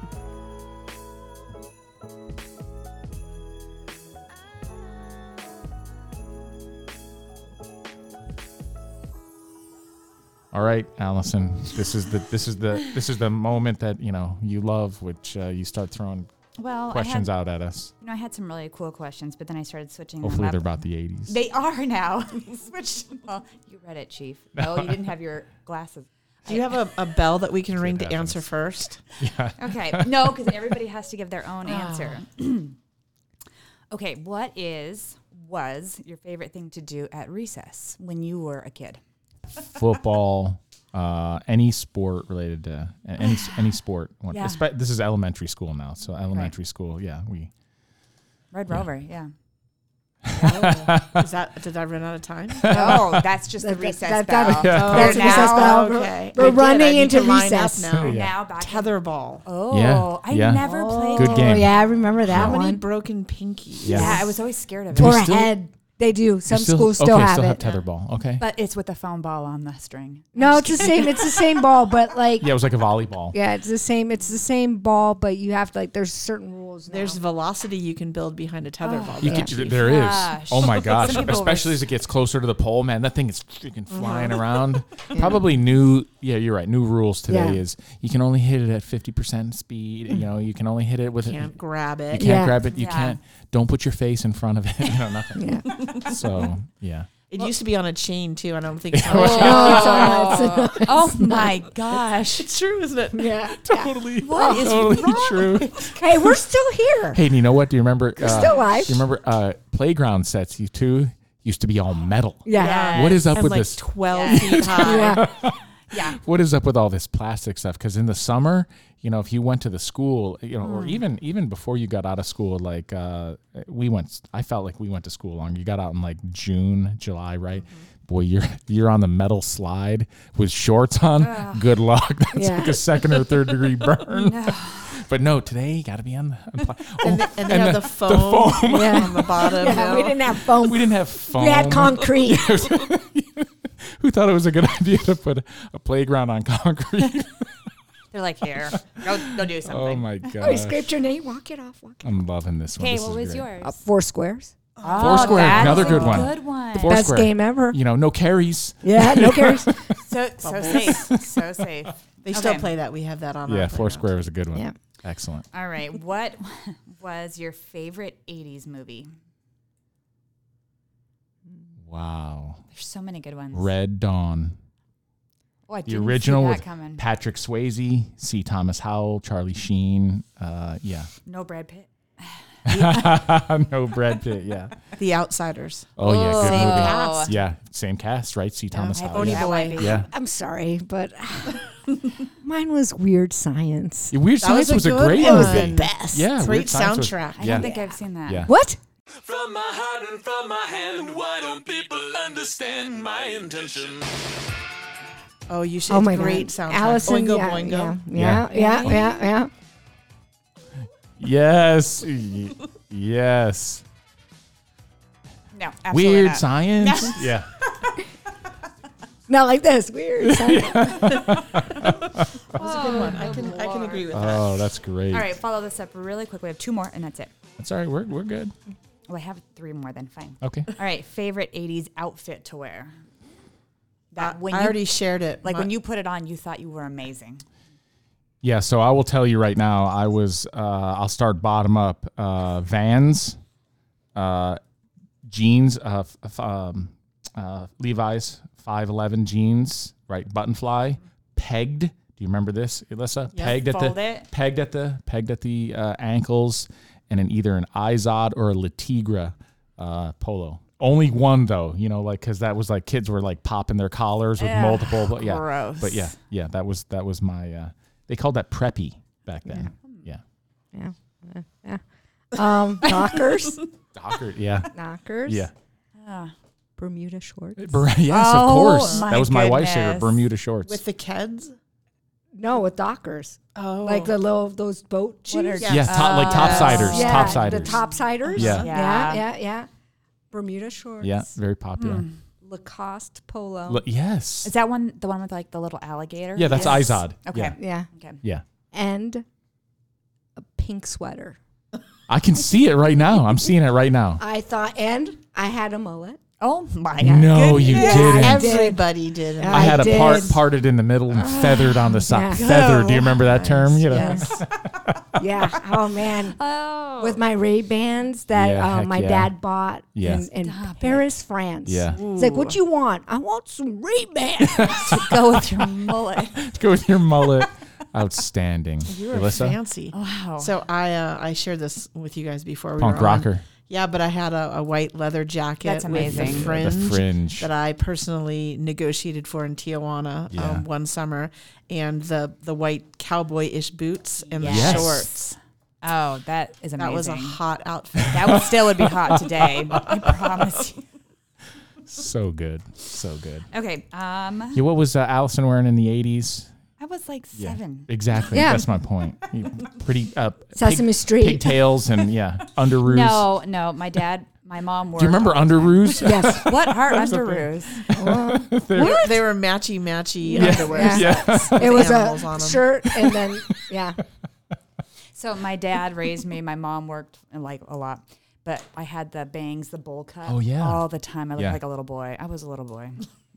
All right, Allison. This is the this is the this is the moment that you know you love, which uh, you start throwing Well, questions had, out at us. You know, I had some really cool questions, but then I started switching Hopefully, them they're about the '80s. They are now. Switch. Well, you read it, Chief. Oh, you didn't have your glasses. Do you have a, a bell that we can ring to answer first? yeah. Okay. No, because everybody has to give their own oh. answer. okay. What is was your favorite thing to do at recess when you were a kid? football, uh, any sport related to any any sport. One- Yeah. This is elementary school now, so elementary school. Yeah, we. Red Rover. Yeah. Is that did I run out of time? No, that's just the That- that- recess that- bell. that- Yeah. That's a Now- recess bell. We're- okay. We're I running into to line up recess. now. Yeah. Now back. Tetherball. Oh, Yeah, I yeah. never played. Good Oh, game. yeah, I remember that How many broken pinkies? Yeah. Yeah, I was always scared of Do it. we or a still- head. They do. Some still- schools still okay, have still it. have tetherball. Okay. But it's with a foam ball on the string. no, it's the same. It's the same ball, but like yeah, it was like a volleyball. yeah, it's the same. It's the same ball, but you have to like. There's certain rules. Now. There's velocity you can build behind a tetherball. You though, could, Chief. there is. Gosh. Oh my gosh! Especially as it gets closer to the pole, man. That thing is freaking Uh-huh. flying around. Probably new. Yeah, you're right. New rules today Yeah. is you can only hit it at fifty percent speed. You know, you can only hit it with. You can't grab it. You can't Yeah. grab it. You Yeah. can't. Don't put your face in front of it. you know, nothing. yeah. So yeah. It used to be on a chain too. I don't think it's on Oh. a chain. No, it's not. It's Oh my gosh. It's true, isn't it? yeah. Totally. What is totally wrong true. Hey, we're still here. Hey, you know what? Do you remember? Uh, still alive. Do you remember uh, playground sets? You two used to be all metal. Yeah. Yeah. What is up And with like this? 12 feet high. Yeah. Yeah. What is up with all this plastic stuff? Because in the summer, you know, if you went to the school, you know, Hmm. or even even before you got out of school, like uh, we went. I felt like we went to school long. You got out in like June, July, right? Mm-hmm. Boy, you're you're on the metal slide with shorts on. Good luck. That's Yeah. like a second or third degree burn. No. But no, today you got to be on the. On And, oh, they, and they have the, foam, Yeah. on the bottom. Yeah, now. we didn't have foam. we didn't have foam. We had concrete. Who thought it was a good idea to put a playground on concrete? They're like, here, go, go do something. oh my Oh, you scraped your knee. Walk it off. Walk it I'm loving this one. Okay, This what is was great. yours? Uh, four squares. Oh, Foursquare, that's another good one. Good one. Four- Best Foursquare. game ever. You know, no carries. Yeah, no cares. So so safe. So safe. They still play that. We have that on. Yeah, four square was a good one. Yeah. Excellent. All right. What was your favorite '80s movie? Wow. There's so many good ones. Red Dawn. Oh, I The didn't original see with coming. Patrick Swayze, C. Thomas Howell, Charlie Sheen. Uh, yeah. no Brad Pitt. no Brad Pitt. Yeah. The Outsiders. Oh yeah, good Same movie. cast. Yeah, same cast, right? C. Thomas I Howell. Bonnie that Yeah. Boy. yeah. I'm sorry, but mine was weird science. Yeah, Weird That was Science was a, good great one. movie. Best. Yeah, Great Weird Science was- soundtrack. I don't think I've seen that. Yeah. What? From my heart and from my hand, why don't people understand my intention? Oh, you should. Oh my great god. soundtrack. Allison, Oingo yeah, Boingo. Yeah, yeah, yeah, yeah, yeah. Yes. Y- yes. No, absolutely Weird not. Science. yeah. Not like this. Weird. science. That was a good one. I can I can agree with that. Oh, that's great. All right, follow this up really quick. We have two more, and that's it. That's all right. We're, we're good. Well, I have three more. Then fine. Okay. All right, favorite '80s outfit to wear. Uh, That when I you already shared it. like My- when you put it on, you thought you were amazing. Yeah, so I will tell you right now. I was. Uh, I'll start bottom up. Uh, Vans, uh, jeans, uh, f- f- um, uh, Levi's five eleven jeans, right? Button fly, pegged. Do you remember this, Elissa? Yeah, pegged at fold the it. pegged at the pegged at the uh, ankles, and an either an Izod or a Le Tigre uh, polo. Only one though, you know, like because that was like kids were like popping their collars with Ugh, multiple. But yeah, gross. but yeah, yeah, that was that was my. Uh, they called that preppy back then. Yeah. yeah. Yeah. yeah. Um, knockers, Docker, yeah, knockers. yeah. Ah. Bermuda shorts. Ber- yes, Oh, of course. my That was my wife's favorite, goodness. Bermuda shorts. With the kids? No, with dockers. Oh. Like the little those boat What are- shoes. Yes. yeah, top, like topsiders, yeah, topsiders. the topsiders. Yeah. yeah, Yeah. yeah, yeah. Bermuda shorts. Yeah, very popular. Hmm. Lacoste polo. L- yes. Is that one the one with like the little alligator? yeah, that's Yes. Izod. Okay. Yeah. yeah, Okay. yeah. and a pink sweater. I can see it right now. I'm seeing it right now. I thought, and I had a mullet. Oh my god. No, you Yeah, didn't. I I, did. Everybody did. Yeah. had a I part parted in the middle and feathered on the side. Yeah. Feather. Do you remember that term? You know? Yes. yeah. Oh man. Oh. With my Ray Bans that Yeah, uh, my yeah. dad bought Yeah. in, in Stop it. Paris, France. Yeah. It's like, what you want? I want some Ray Bans. to go with your mullet. to Go with your mullet. Outstanding. You were Elissa? fancy. Wow. So I uh, I shared this with you guys before. We Punk were on. Rocker. Yeah, but I had a, a white leather jacket That's with the amazing. The fringe, fringe. that I personally negotiated for in Tijuana Yeah. um, one summer, and the the white cowboy-ish boots and the shorts. oh, that is amazing. That was a hot outfit. that would still would be hot today. I promise you. So good. So good. Okay. Um, Yeah, what was uh, Allison wearing in the 80s? I was like Yeah. seven. Exactly. Yeah. That's my point. You- Pretty uh, Sesame pig, Street. pigtails and yeah, underoos. No, no. My dad, my mom. Do you remember underoos? yes. what are underoos? they, were, they were matchy matchy underwear. Yeah. sets with It was animals a on 'em. shirt and then yeah. So my dad raised me. My mom worked like a lot, but I had the bangs, the bowl cut. Oh, yeah. all the time. I looked Yeah. like a little boy. I was a little boy.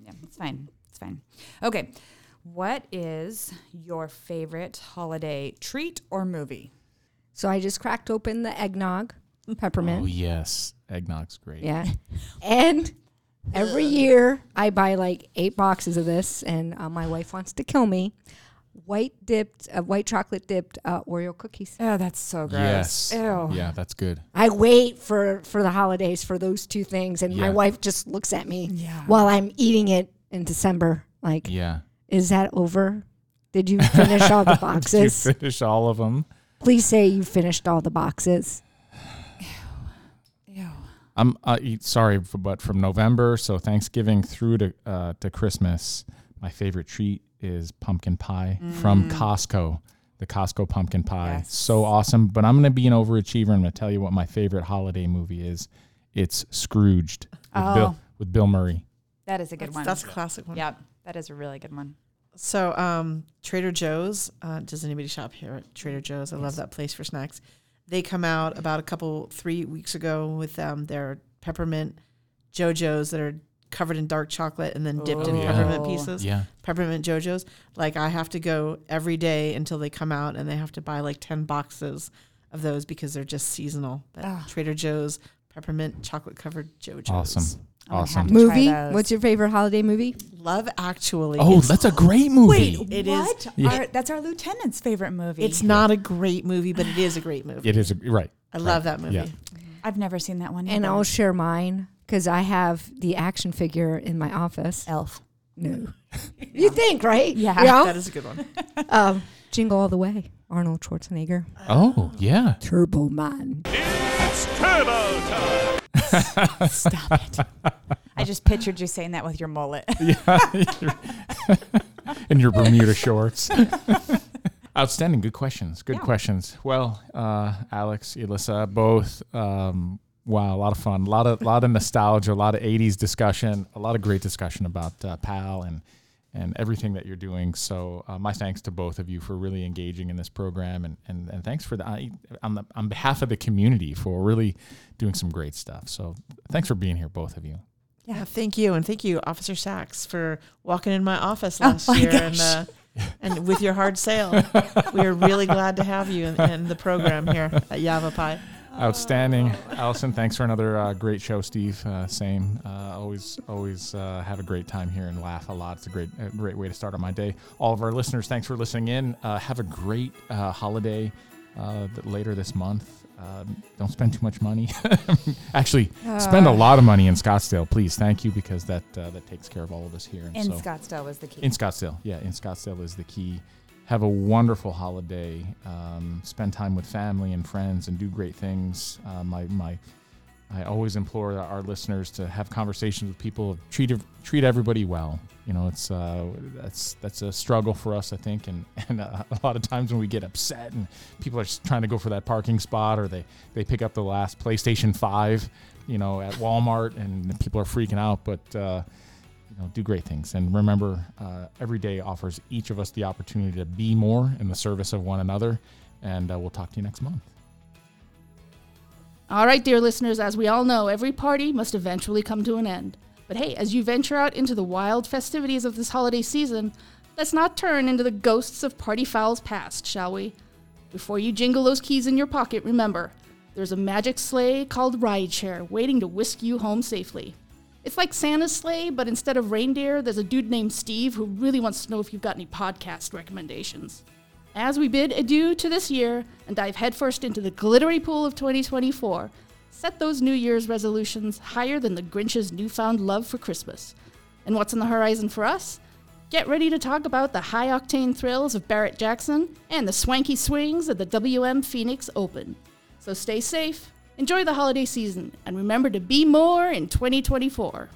yeah, it's fine. It's fine. Okay, what is your favorite holiday treat or movie? So I just cracked open the eggnog, peppermint. Oh yes, eggnog's great. Yeah. And every year I buy like eight boxes of this, and uh, my wife wants to kill me. White dipped, uh, white chocolate dipped uh, Oreo cookies. Oh, that's so gross. Yes. Ew. Yeah, that's good. I wait for for the holidays for those two things, and my wife just looks at me Yeah. while I'm eating it in December. Like, Yeah. Is that over? Did you finish all the Did you boxes? finish all of them? Please say you finished all the boxes. Ew. I'm uh, e- sorry, but from November, so Thanksgiving through to uh, to Christmas, my favorite treat is pumpkin pie from Costco. The Costco pumpkin pie, Yes. so awesome. But I'm gonna be an overachiever. I'm gonna tell you what my favorite holiday movie is. It's Scrooged with Oh. Bill with Bill Murray. That is a good That's, one. that's a classic one. Yep, that is a really good one. So, um, Trader Joe's. Uh, does anybody shop here at Trader Joe's? I love that place for snacks. They come out about a couple three weeks ago with um, their peppermint JoJo's that are covered in dark chocolate and then dipped in Oh. peppermint Oh. pieces. Yeah, Peppermint JoJo's. Like I have to go every day until they come out, and they have to buy like ten boxes of those because they're just seasonal. But Ah. Trader Joe's peppermint chocolate covered JoJo's. awesome, I'm gonna have awesome. Movie? What's your favorite holiday movie? Love Actually. Oh, It's- that's a great movie. It is- what? Yeah. Our, that's our lieutenant's favorite movie. It's not a great movie, but it is a great movie. It is a, right. I love that movie. Yeah. I've never seen that one. And. I'll share mine because I have the action figure in my office. Elf. No. You think, right? Yeah. Yeah. That is a good one. um, Jingle All the Way. Arnold Schwarzenegger. Oh yeah. Turbo Man. Stop it. I just pictured you saying that with your mullet. in your Bermuda shorts. Outstanding. Good questions. Good Yeah. questions. Well, uh, Alex, Elissa, both. Um, wow, a lot of fun. A lot of lot of nostalgia. A lot of '80s discussion. A lot of great discussion about uh, PAL and and everything that you're doing. So, uh, my thanks to both of you for really engaging in this program, and and, and thanks for the uh, on the on behalf of the community for really doing some great stuff. So, thanks for being here, both of you. Yeah, thank you, and thank you, Officer Sachs, for walking in my office Oh last my year and uh, and with your hard sale. we are really glad to have you in, in the program here at Yavapai. Outstanding, Allison. Thanks for another uh, great show, Steve. Uh, same. Uh, always, always uh, have a great time here and laugh a lot. It's a great, a great way to start on my day. All of our listeners, thanks for listening in. Uh, have a great uh, holiday uh, later this month. Um, don't spend too much money. Actually, spend a lot of money in Scottsdale, please. Thank you, because that uh, that takes care of all of us here. And In so, Scottsdale was the key. in Scottsdale, yeah, in Scottsdale is the key. have a wonderful holiday. Um, spend time with family and friends and do great things. Uh, my my I always implore our listeners to have conversations with people, treat treat everybody well. You know, it's uh, that's that's a struggle for us, I think, and and uh, a lot of times when we get upset and people are trying to go for that parking spot or they they pick up the last PlayStation Five, you know, at Walmart and people are freaking out, but. Uh, you know, do great things, and remember, uh, every day offers each of us the opportunity to be more in the service of one another. And uh, we'll talk to you next month. All right, dear listeners, as we all know, every party must eventually come to an end. But hey, as you venture out into the wild festivities of this holiday season, let's not turn into the ghosts of party fouls past, shall we? Before you jingle those keys in your pocket, remember, there's a magic sleigh called Rideshare waiting to whisk you home safely. It's like Santa's sleigh, but instead of reindeer, there's a dude named Steve who really wants to know if you've got any podcast recommendations. As we bid adieu to this year and dive headfirst into the glittery pool of 2024, set those New Year's resolutions higher than the Grinch's newfound love for Christmas. And what's on the horizon for us? Get ready to talk about the high octane thrills of Barrett Jackson and the swanky swings of the WM Phoenix Open. So stay safe, enjoy the holiday season, and remember to be more in 2024.